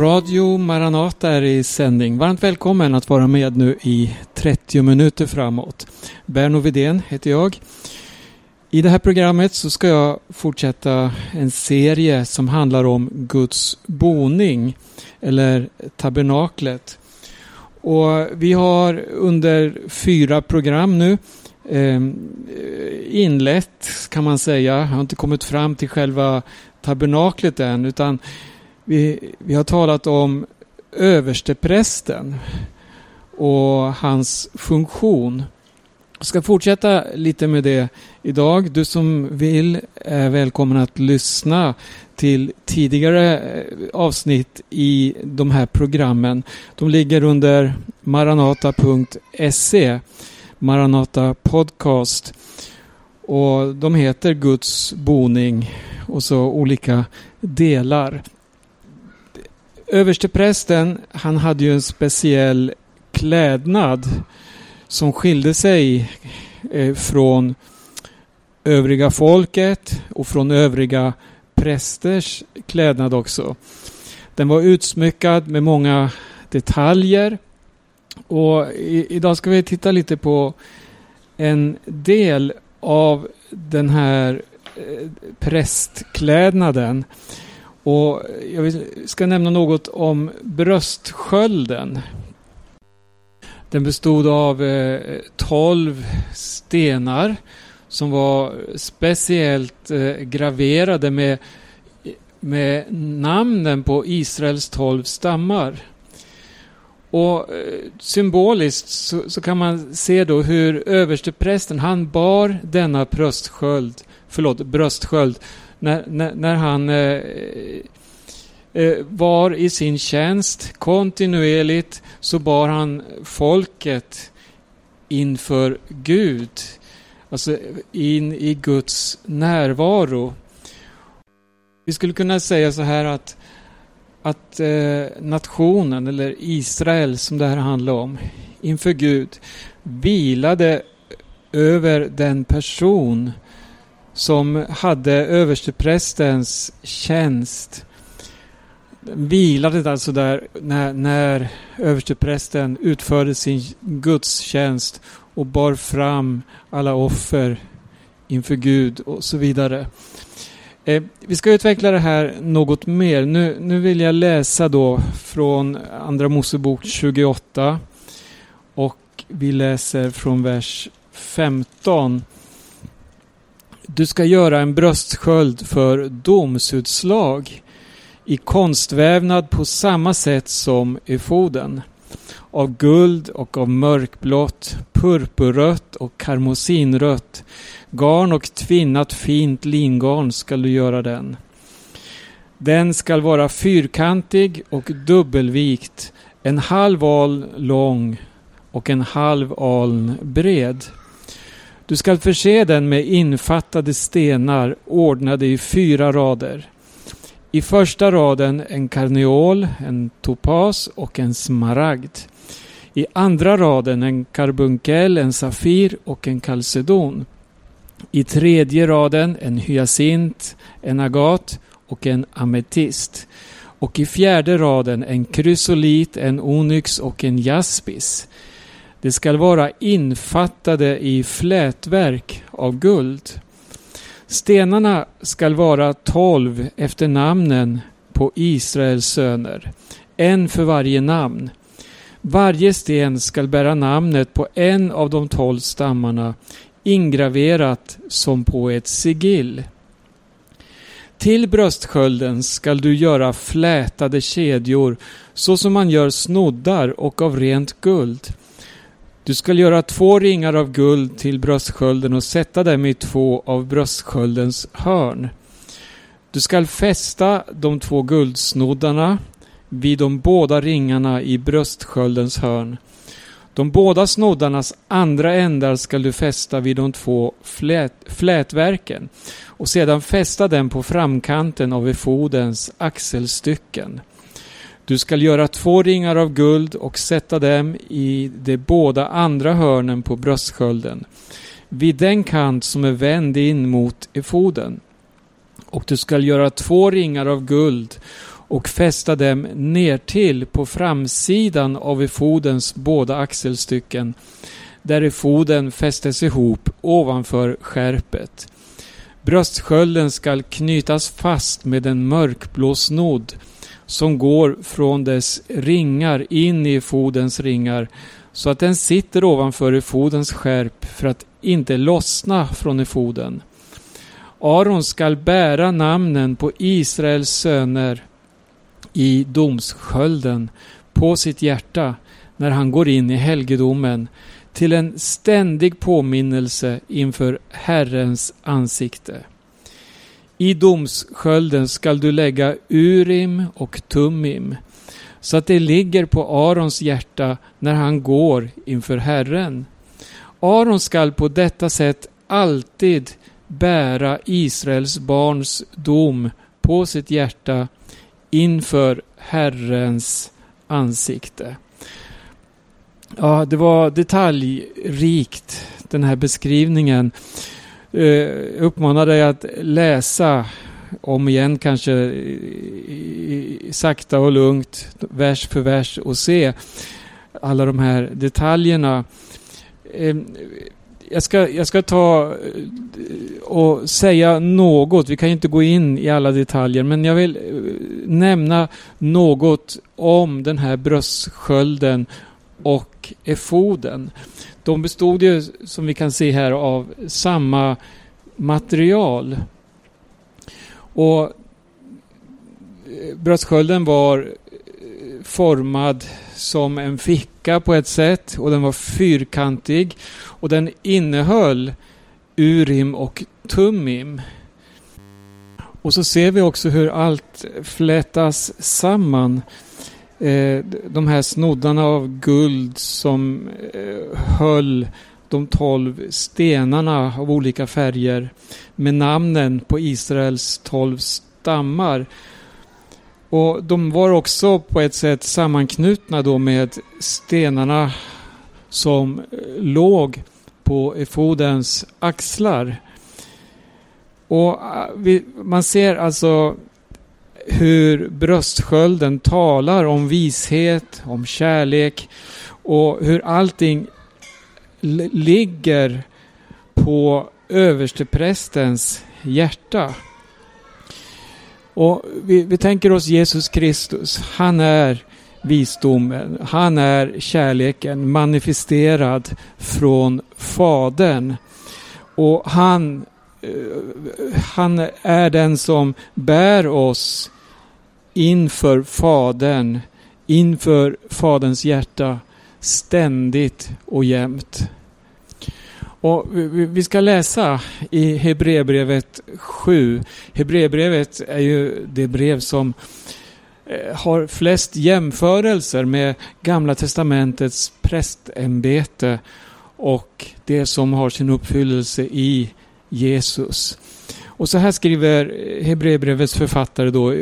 Radio Maranata är i sändning. Varmt välkommen att vara med nu i 30 minuter framåt. Berno Vidén heter jag. I det här programmet så ska jag fortsätta en serie som handlar om Guds boning eller tabernaklet. Och vi har under fyra program nu eh, inlett kan man säga. Jag har inte kommit fram till själva tabernaklet än utan vi, vi har talat om översteprästen och hans funktion. Jag ska fortsätta lite med det idag. Du som vill är välkommen att lyssna till tidigare eh, avsnitt i de här programmen. De ligger under maranata.se Maranata Podcast. Och de heter Guds boning och så olika delar. Översteprästen, han hade ju en speciell klädnad som skilde sig eh, från övriga folket och från övriga prästers klädnad också. Den var utsmyckad med många detaljer. Och idag ska vi titta lite på en del av den här eh, prästklädnaden. Och jag ska nämna något om bröstskölden. Den bestod av eh, 12 stenar som var speciellt eh, graverade med, med namnen på Israels 12 stammar. Och eh, symboliskt så, så, kan man se då hur översteprästen, han bar denna bröstsköld, förlåt, bröstsköld när, när, när han eh, eh, eh, var i sin tjänst kontinuerligt så bar han folket inför Gud. Alltså in i Guds närvaro. Vi skulle kunna säga så här att, att eh, nationen, eller Israel som det här handlar om, inför Gud vilade över den person som hade översteprästens tjänst vilade alltså där när, när översteprästen utförde sin gudstjänst och bar fram alla offer inför Gud och så vidare. Eh, vi ska utveckla det här något mer. Nu, nu vill jag läsa då från Andra Mosebok 28 och vi läser från vers 15 du ska göra en bröstsköld för domsutslag i konstvävnad på samma sätt som efoden. Av guld och av mörkblått, purpurrött och karmosinrött garn och tvinnat fint lingarn skall du göra den. Den skall vara fyrkantig och dubbelvikt, en halv aln lång och en halv aln bred. Du skall förse den med infattade stenar ordnade i fyra rader. I första raden en karneol, en topas och en smaragd. I andra raden en karbunkel, en safir och en kalcedon. I tredje raden en hyacint, en agat och en ametist. Och i fjärde raden en krysolit, en onyx och en jaspis. Det skall vara infattade i flätverk av guld. Stenarna skall vara tolv efter namnen på Israels söner, en för varje namn. Varje sten skall bära namnet på en av de tolv stammarna ingraverat som på ett sigill. Till bröstskölden skall du göra flätade kedjor så som man gör snoddar och av rent guld. Du skall göra två ringar av guld till bröstskölden och sätta dem i två av bröstsköldens hörn. Du skall fästa de två guldsnoddarna vid de båda ringarna i bröstsköldens hörn. De båda snoddarnas andra ändar skall du fästa vid de två flät, flätverken och sedan fästa dem på framkanten av efodens axelstycken. Du skall göra två ringar av guld och sätta dem i de båda andra hörnen på bröstskölden, vid den kant som är vänd in mot efoden. Och du skall göra två ringar av guld och fästa dem nertill på framsidan av efodens båda axelstycken, där efoden fästes ihop ovanför skärpet. Bröstskölden skall knytas fast med en mörkblå snodd som går från dess ringar in i fodens ringar så att den sitter ovanför efodens skärp för att inte lossna från efoden. Aron skall bära namnen på Israels söner i domskölden på sitt hjärta när han går in i helgedomen till en ständig påminnelse inför Herrens ansikte. I domskölden skall du lägga Urim och Tumim så att det ligger på Arons hjärta när han går inför Herren. Aron skall på detta sätt alltid bära Israels barns dom på sitt hjärta inför Herrens ansikte. Ja, det var detaljrikt den här beskrivningen. Eh, uppmanar dig att läsa om igen kanske eh, sakta och lugnt, vers för vers och se alla de här detaljerna. Eh, jag ska, jag ska ta eh, och säga något. Vi kan inte gå in i alla detaljer, men jag vill eh, nämna något om den här bröstskölden och efoden. De bestod ju, som vi kan se här, av samma material. Och eh, bröstskölden var eh, formad som en ficka på ett sätt och den var fyrkantig och den innehöll Urim och Tumim. Och så ser vi också hur allt flätas samman eh, de här snoddarna av guld som eh, höll de tolv stenarna av olika färger med namnen på Israels tolv stammar. Och de var också på ett sätt sammanknutna då med stenarna som eh, låg på efodens axlar. Och eh, vi, man ser alltså hur bröstskölden talar om vishet, om kärlek och hur allting ligger på översteprästens hjärta. Och vi, vi tänker oss Jesus Kristus. Han är visdomen. Han är kärleken manifesterad från Fadern. Och han Eh, han är den som bär oss inför Fadern, inför Faderns hjärta, ständigt och jämt. Och vi ska läsa i Hebreerbrevet 7. Hebreerbrevet är ju det brev som eh, har flest jämförelser med Gamla Testamentets prästämbete och det som har sin uppfyllelse i Jesus. Och så här skriver Hebreerbrevets författare då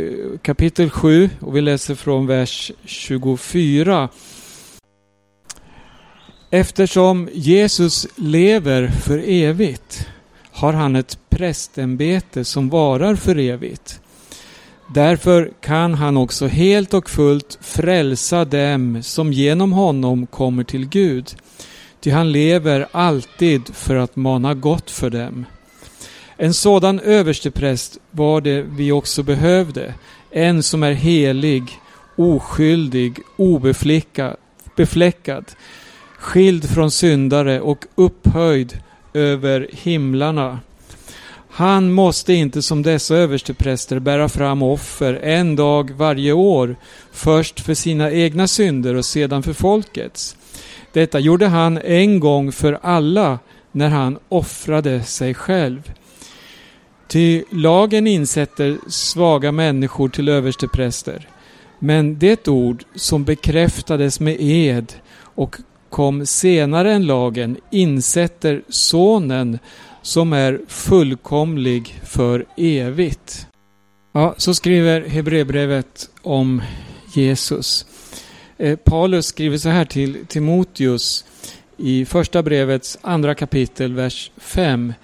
kapitel 7 och vi läser från vers 24. Eftersom Jesus lever för evigt har han ett prästämbete som varar för evigt. Därför kan han också helt och fullt frälsa dem som genom honom kommer till Gud. Ty han lever alltid för att mana gott för dem. En sådan överstepräst var det vi också behövde. En som är helig, oskyldig, obefläckad, skild från syndare och upphöjd över himlarna. Han måste inte som dessa överstepräster bära fram offer en dag varje år, först för sina egna synder och sedan för folkets. Detta gjorde han en gång för alla när han offrade sig själv. Ty lagen insätter svaga människor till överstepräster. Men det ord som bekräftades med ed och kom senare än lagen insätter sonen som är fullkomlig för evigt. Ja, så skriver Hebreerbrevet om Jesus. Eh, Paulus skriver så här till Timoteus i första brevets andra kapitel, vers 5.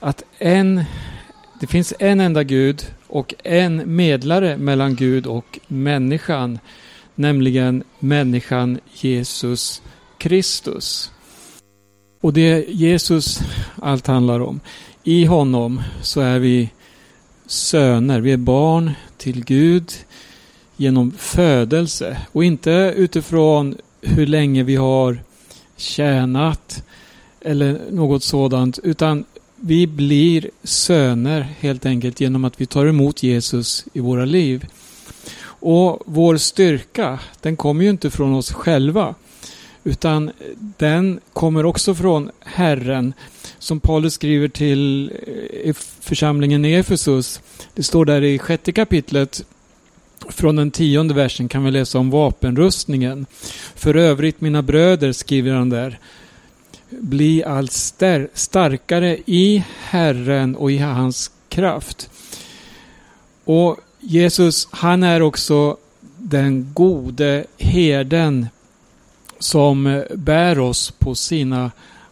Att en det finns en enda Gud och en medlare mellan Gud och människan, nämligen människan Jesus Kristus. Och det Jesus allt handlar om. I honom så är vi söner, vi är barn till Gud genom födelse och inte utifrån hur länge vi har tjänat eller något sådant utan vi blir söner helt enkelt genom att vi tar emot Jesus i våra liv. Och vår styrka, den kommer ju inte från oss själva. Utan den kommer också från Herren. Som Paulus skriver till eh, församlingen i Efesus. Det står där i sjätte kapitlet från den tionde versen kan vi läsa om vapenrustningen. För övrigt mina bröder skriver han där bli allt starkare i Herren och i hans kraft. Och Jesus, han är också den gode herden som bär oss på sina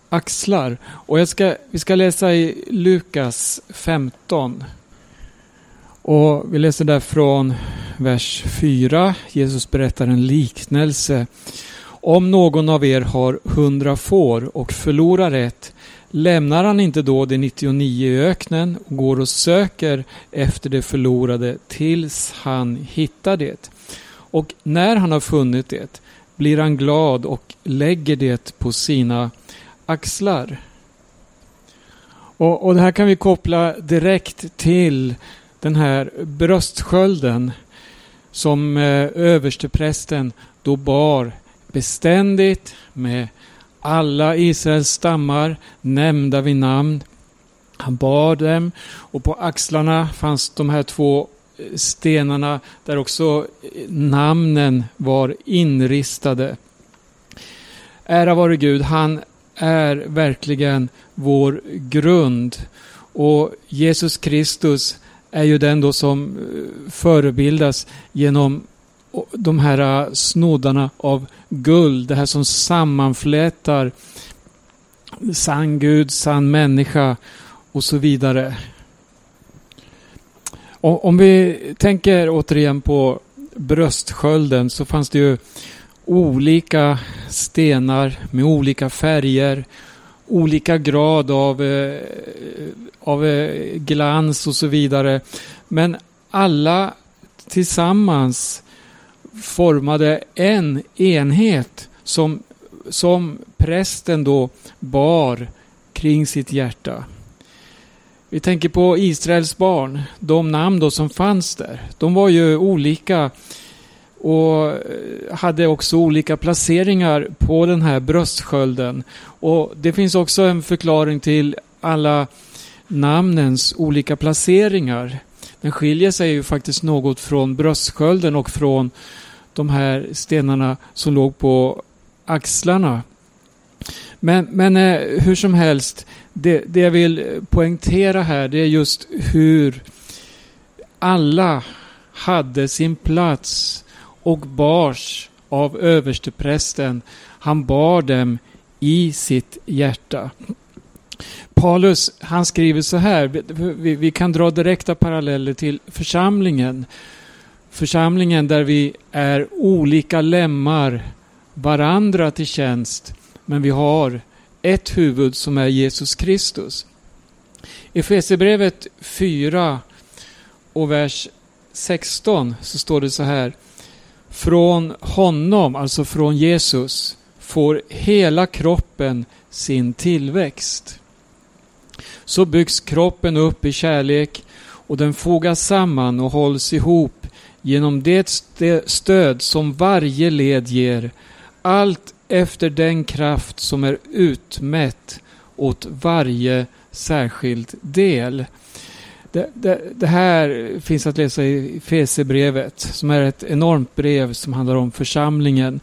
axlar. Och jag ska, vi ska läsa i Lukas 15. Och vi läser där från vers 4. Jesus berättar en liknelse om någon av er har hundra får och förlorar ett, lämnar han inte då de 99 i öknen och går och söker efter det förlorade tills han hittar det. Och när han har funnit det blir han glad och lägger det på sina axlar. Och, och det här kan vi koppla direkt till den här bröstskölden som eh, översteprästen då bar beständigt med alla Israels stammar nämnda vid namn. Han bar dem och på axlarna fanns de här två eh, stenarna där också eh, namnen var inristade. Ära vare Gud, han är verkligen vår grund. Och Jesus Kristus är ju den då som eh, förebildas genom de här äh, snoddarna av guld, det här som sammanflätar sann Gud, sann människa och så vidare. Och om vi tänker återigen på bröstskölden så fanns det ju olika stenar med olika färger, olika grad av, äh, av äh, glans och så vidare. Men alla tillsammans formade en enhet som, som prästen då bar kring sitt hjärta. Vi tänker på Israels barn, de namn då som fanns där. De var ju olika och eh, hade också olika placeringar på den här bröstskölden. Och Det finns också en förklaring till alla namnens olika placeringar. Den skiljer sig ju faktiskt något från bröstskölden och från de här stenarna som låg på axlarna. Men, men eh, hur som helst, det, det jag vill poängtera här det är just hur alla hade sin plats och bars av översteprästen. Han bar dem i sitt hjärta. Paulus han skriver så här, vi, vi kan dra direkta paralleller till församlingen församlingen där vi är olika lemmar varandra till tjänst men vi har ett huvud som är Jesus Kristus. I Efesierbrevet 4 och vers 16 så står det så här. Från honom, alltså från Jesus, får hela kroppen sin tillväxt. Så byggs kroppen upp i kärlek och den fogas samman och hålls ihop genom det stöd som varje led ger, allt efter den kraft som är utmätt åt varje särskild del. Det, det, det, här finns att läsa i Fesebrevet som är ett enormt brev som handlar om församlingen.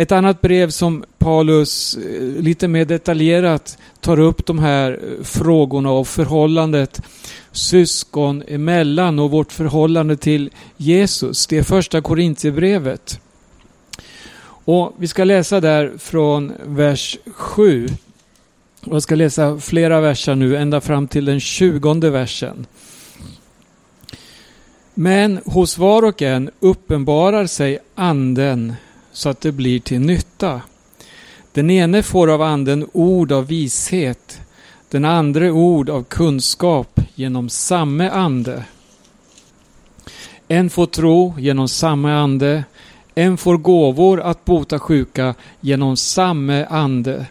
Ett annat brev som Paulus eh, lite mer detaljerat tar upp de här eh, frågorna och förhållandet syskon emellan och vårt förhållande till Jesus. Det är första Korintierbrevet. Och vi ska läsa där från vers 7. Jag ska läsa flera verser nu, ända fram till den tjugonde versen. Men hos var och en uppenbarar sig anden så att det blir till nytta. Den ene får av anden ord av vishet, den andra ord av kunskap genom samme ande. En får tro genom samme ande, en får gåvor att bota sjuka genom samme ande,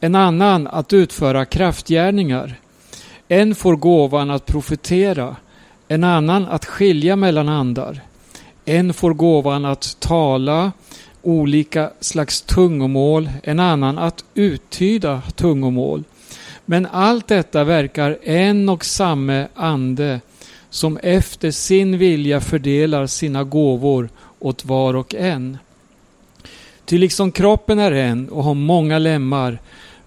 en annan att utföra kraftgärningar. En får gåvan att profetera, en annan att skilja mellan andar. En får gåvan att tala olika slags tungomål, en annan att uttyda tungomål. Men allt detta verkar en och samme ande som efter sin vilja fördelar sina gåvor åt var och en. Ty liksom kroppen är en och har många lemmar,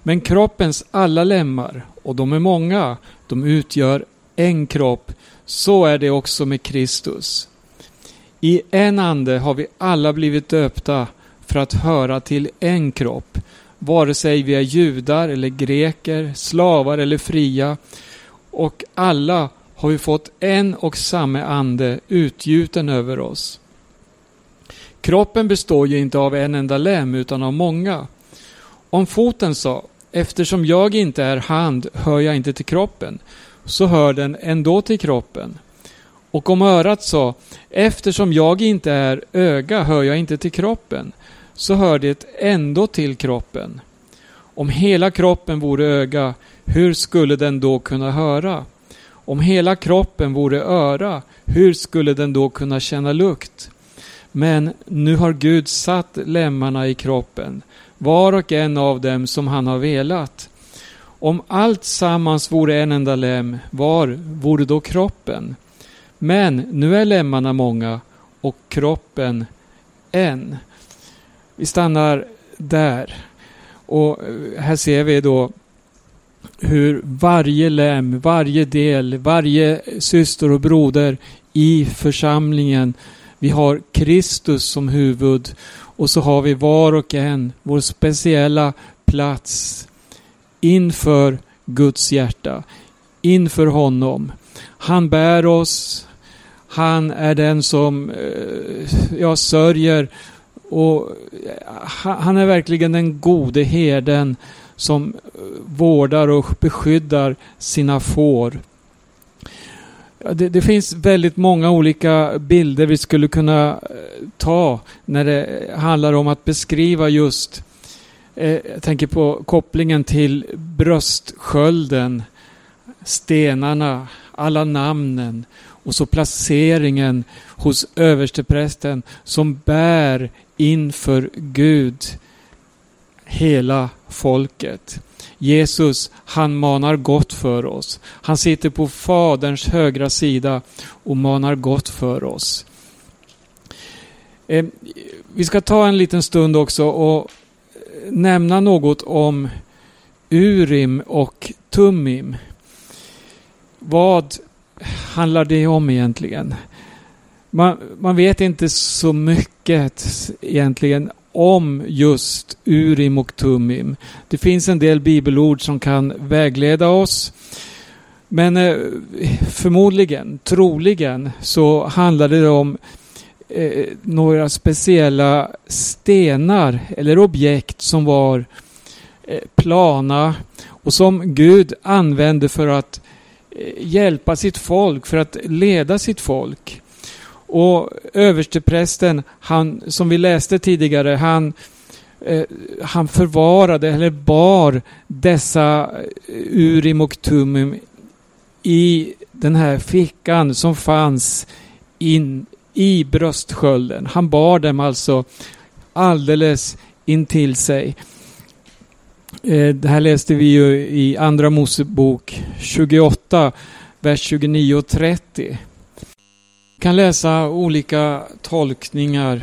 men kroppens alla lemmar, och de är många, de utgör en kropp, så är det också med Kristus. I en ande har vi alla blivit döpta för att höra till en kropp, vare sig vi är judar eller greker, slavar eller fria, och alla har vi fått en och samma ande utgjuten över oss. Kroppen består ju inte av en enda lem utan av många. Om foten sa, eftersom jag inte är hand hör jag inte till kroppen, så hör den ändå till kroppen. Och om örat sa, eftersom jag inte är öga hör jag inte till kroppen, så hör det ändå till kroppen. Om hela kroppen vore öga, hur skulle den då kunna höra? Om hela kroppen vore öra, hur skulle den då kunna känna lukt? Men nu har Gud satt lemmarna i kroppen, var och en av dem som han har velat. Om allt sammans vore en enda lem, var vore då kroppen? Men nu är lemmarna många och kroppen en. Vi stannar där. Och eh, här ser vi då hur varje lem, varje del, varje syster och broder i församlingen, vi har Kristus som huvud och så har vi var och en vår speciella plats inför Guds hjärta, inför honom. Han bär oss, han är den som eh, ja, sörjer och eh, han är verkligen den gode herden som eh, vårdar och beskyddar sina får. Det, det, finns väldigt många olika bilder vi skulle kunna ta när det handlar om att beskriva just, eh, jag tänker på kopplingen till bröstskölden, stenarna, alla namnen och så placeringen hos översteprästen som bär inför Gud hela folket. Jesus, han manar gott för oss. Han sitter på Faderns högra sida och manar gott för oss. Eh, vi ska ta en liten stund också och nämna något om Urim och Tumim. Vad handlar det om egentligen? Man, man vet inte så mycket egentligen om just Urim och Tumim. Det finns en del bibelord som kan vägleda oss. Men eh, förmodligen, troligen, så handlade det om eh, några speciella stenar eller objekt som var eh, plana och som Gud använde för att eh, Eh, hjälpa sitt folk, för att leda sitt folk. Och översteprästen, han, som vi läste tidigare, han, eh, han förvarade eller bar dessa eh, Urim och Tumim i den här fickan som fanns in i bröstskölden. Han bar dem alltså alldeles intill sig. Eh, det här läste vi ju i Andra Mosebok 28, vers 29 och 30 Vi kan läsa olika tolkningar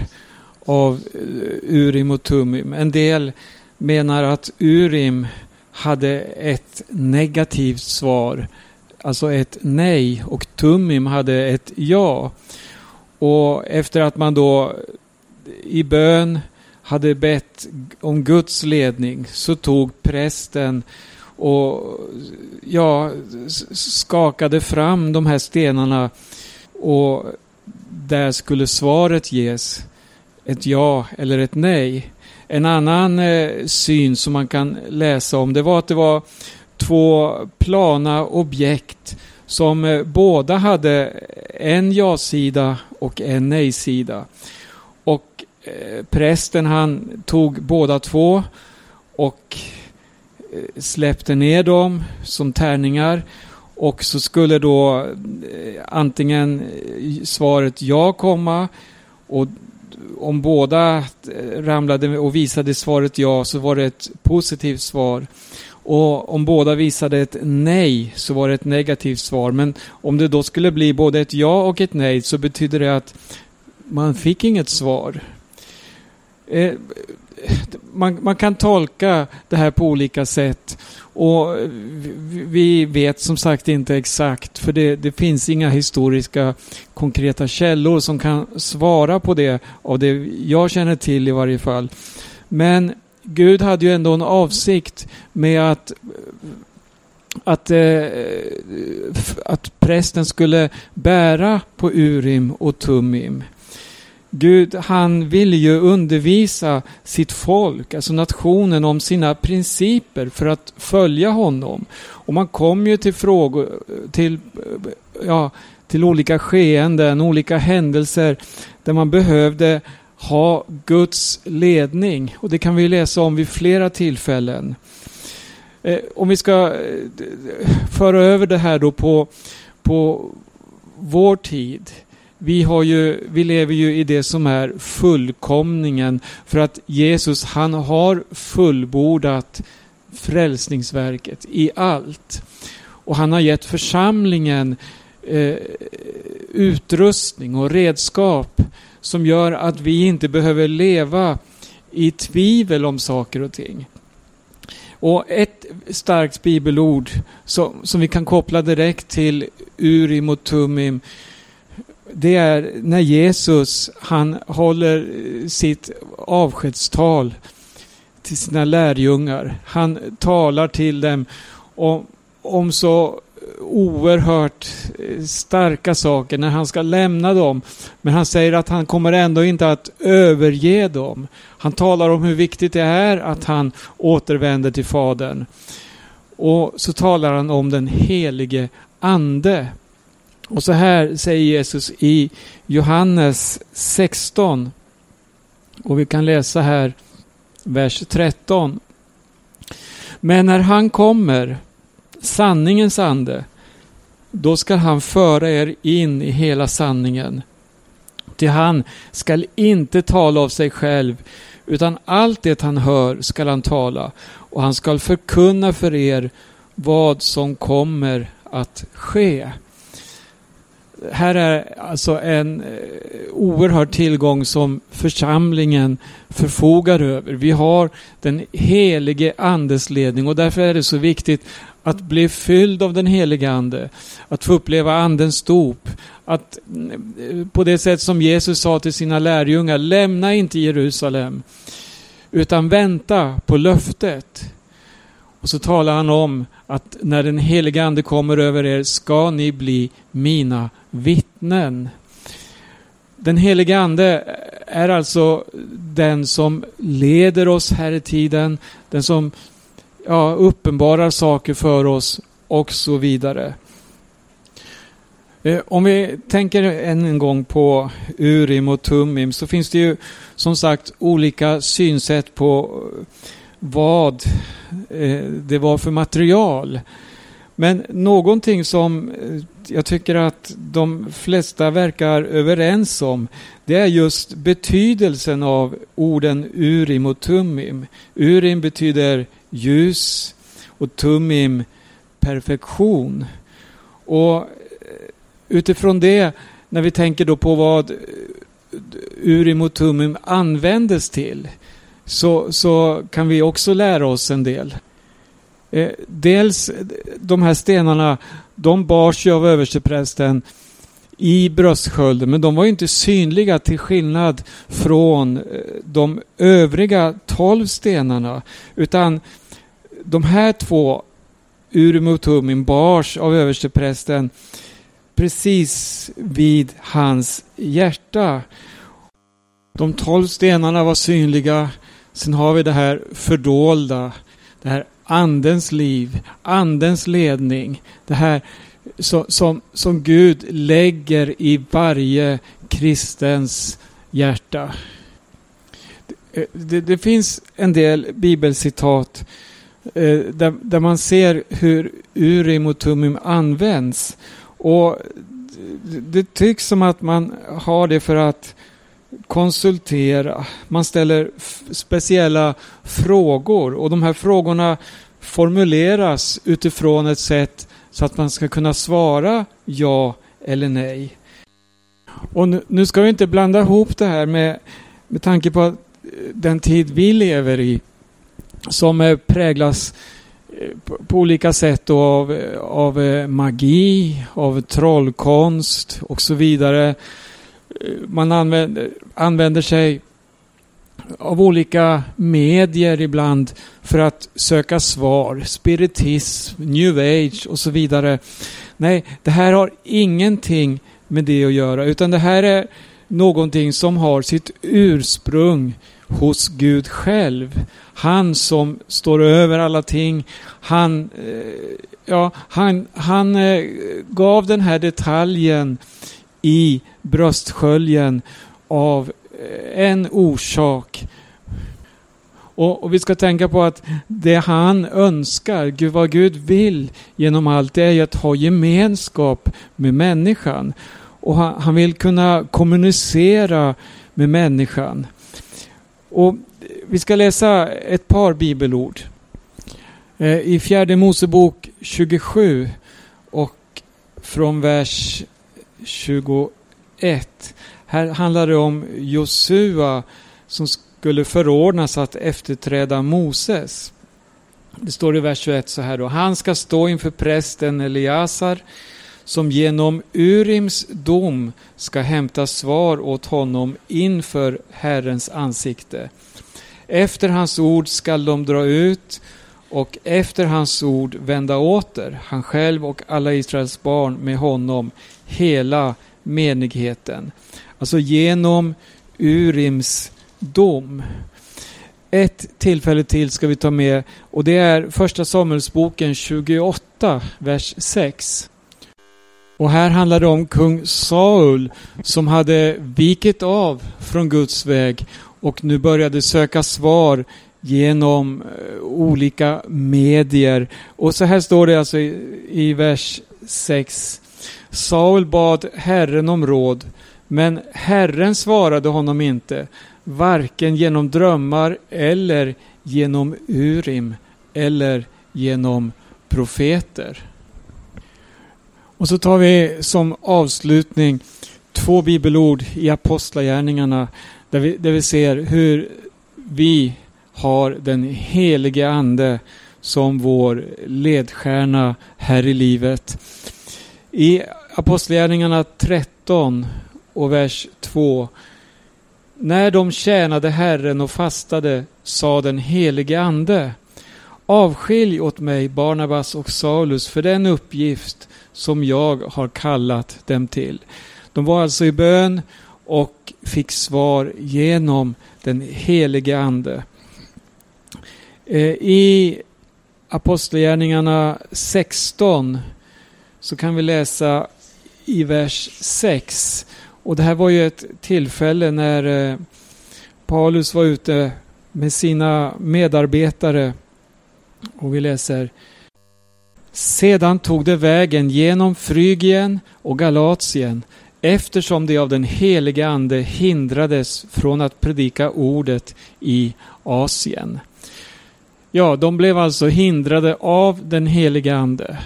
av eh, Urim och Tumim. En del menar att Urim hade ett negativt svar, alltså ett nej och Tumim hade ett ja. Och efter att man då i bön hade bett om Guds ledning så tog prästen och ja, skakade fram de här stenarna och där skulle svaret ges. Ett ja eller ett nej. En annan eh, syn som man kan läsa om det var att det var två plana objekt som eh, båda hade en ja-sida och en nej-sida. Eh, prästen han tog båda två och eh, släppte ner dem som tärningar och så skulle då eh, antingen eh, svaret ja komma och om båda ramlade och visade svaret ja så var det ett positivt svar. Och om båda visade ett nej så var det ett negativt svar. Men om det då skulle bli både ett ja och ett nej så betyder det att man fick inget svar. Eh, man, man, kan tolka det här på olika sätt. Och vi vet som sagt inte exakt, för det, det, finns inga historiska konkreta källor som kan svara på det, av det jag känner till i varje fall. Men Gud hade ju ändå en avsikt med att att, eh, att prästen skulle bära på Urim och Tumim. Gud han ville ju undervisa sitt folk, alltså nationen, om sina principer för att följa honom. Och man kom ju till frågor, till, ja, till olika skeenden, olika händelser där man behövde ha Guds ledning. Och det kan vi läsa om vid flera tillfällen. Eh, om vi ska eh, föra över det här då på, på vår tid. Vi, har ju, vi lever ju i det som är fullkomningen för att Jesus han har fullbordat frälsningsverket i allt. Och han har gett församlingen eh, utrustning och redskap som gör att vi inte behöver leva i tvivel om saker och ting. Och ett starkt bibelord som, som vi kan koppla direkt till Urim och Tumim det är när Jesus han håller eh, sitt avskedstal till sina lärjungar. Han talar till dem om, om så oerhört eh, starka saker när han ska lämna dem. Men han säger att han kommer ändå inte att överge dem. Han talar om hur viktigt det är att han återvänder till Fadern. Och så talar han om den helige Ande. Och så här säger Jesus i Johannes 16. Och vi kan läsa här vers 13. Men när han kommer, sanningens ande, då skall han föra er in i hela sanningen. Till han skall inte tala av sig själv, utan allt det han hör skall han tala, och han skall förkunna för er vad som kommer att ske här är alltså en eh, oerhörd tillgång som församlingen förfogar över. Vi har den helige Andes ledning och därför är det så viktigt att bli fylld av den helige Ande, att få uppleva Andens dop, att eh, på det sätt som Jesus sa till sina lärjungar, lämna inte Jerusalem, utan vänta på löftet. Och så talar han om att när den helige Ande kommer över er ska ni bli mina vittnen. Den helige Ande är alltså den som leder oss här i tiden, den som ja, uppenbarar saker för oss och så vidare. Eh, om vi tänker än en gång på Urim och Tumim så finns det ju som sagt olika synsätt på vad eh, det var för material. Men någonting som eh, jag tycker att de flesta verkar överens om det är just betydelsen av orden Urim och Tumim. Urim betyder ljus och Tumim perfektion. Och eh, utifrån det, när vi tänker då på vad Urim och Tumim användes till så, så kan vi också lära oss en del. Eh, dels de här stenarna, de bars ju av översteprästen i bröstskölden, men de var inte synliga till skillnad från eh, de övriga tolv stenarna. Utan de här två Urim och Tumim bars av översteprästen precis vid hans hjärta. De tolv stenarna var synliga. Sen har vi det här fördolda, det här andens liv, andens ledning. Det här som, som, som Gud lägger i varje kristens hjärta. Det, det, det finns en del bibelcitat eh, där, där man ser hur Urim och Tumim används. Och det tycks som att man har det för att konsultera. Man ställer speciella frågor och de här frågorna formuleras utifrån ett sätt så att man ska kunna svara ja eller nej. Och nu, nu ska vi inte blanda ihop det här med, med tanke på eh, den tid vi lever i som eh, präglas eh, på, på olika sätt av, av magi, av trollkonst och så vidare. Man använder, använder sig av olika medier ibland för att söka svar. Spiritism, new age och så vidare. Nej, det här har ingenting med det att göra utan det här är någonting som har sitt ursprung hos Gud själv. Han som står över alla ting. Han, eh, ja, han, han eh, gav den här detaljen i bröstsköljen av eh, en orsak. Och, och, vi ska tänka på att det han önskar, Gud, vad Gud vill genom allt, det är ju att ha gemenskap med människan. Och han, han vill kunna kommunicera med människan. Och vi ska läsa ett par bibelord. Eh, I fjärde Mosebok 27 och från vers 21. Här handlar det om Josua som skulle förordnas att efterträda Moses. Det står i vers 21 så här då. Han ska stå inför prästen Eliasar som genom Urims dom ska hämta svar åt honom inför Herrens ansikte. Efter hans ord skall de dra ut och efter hans ord vända åter, han själv och alla Israels barn med honom, hela menigheten. Alltså genom Urims dom. Ett tillfälle till ska vi ta med och det är första Samuelsboken 28, vers 6. Och här handlar det om kung Saul som hade vikit av från Guds väg och nu började söka svar genom eh, olika medier. Och så här står det alltså i, i vers 6. Saul bad Herren om råd, men Herren svarade honom inte, varken genom drömmar eller genom Urim eller genom profeter. Och så tar vi som avslutning två bibelord i Apostlagärningarna där vi, där vi ser hur vi har den helige Ande som vår ledstjärna här i livet. I Apostlagärningarna 13 och vers 2. När de tjänade Herren och fastade sa den helige Ande Avskilj åt mig Barnabas och Saulus för den uppgift som jag har kallat dem till. De var alltså i bön och fick svar genom den helige Ande. Eh, I Apostlagärningarna 16 så kan vi läsa i vers 6. Och det här var ju ett tillfälle när eh, Paulus var ute med sina medarbetare. Och vi läser sedan tog det vägen genom Frygien och Galatien eftersom de av den helige Ande hindrades från att predika ordet i Asien. Ja, de blev alltså hindrade av den helige Ande.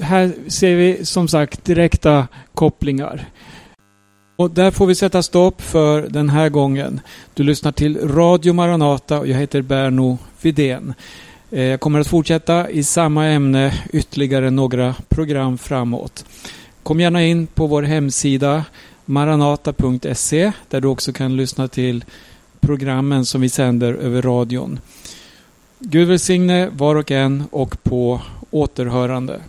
Här ser vi som sagt direkta kopplingar. Och där får vi sätta stopp för den här gången. Du lyssnar till Radio Maranata och jag heter Berno Vidén. Eh, jag kommer att fortsätta i samma ämne ytterligare några program framåt. Kom gärna in på vår hemsida maranata.se där du också kan lyssna till programmen som vi sänder över radion. Gud välsigne var och en och på återhörande.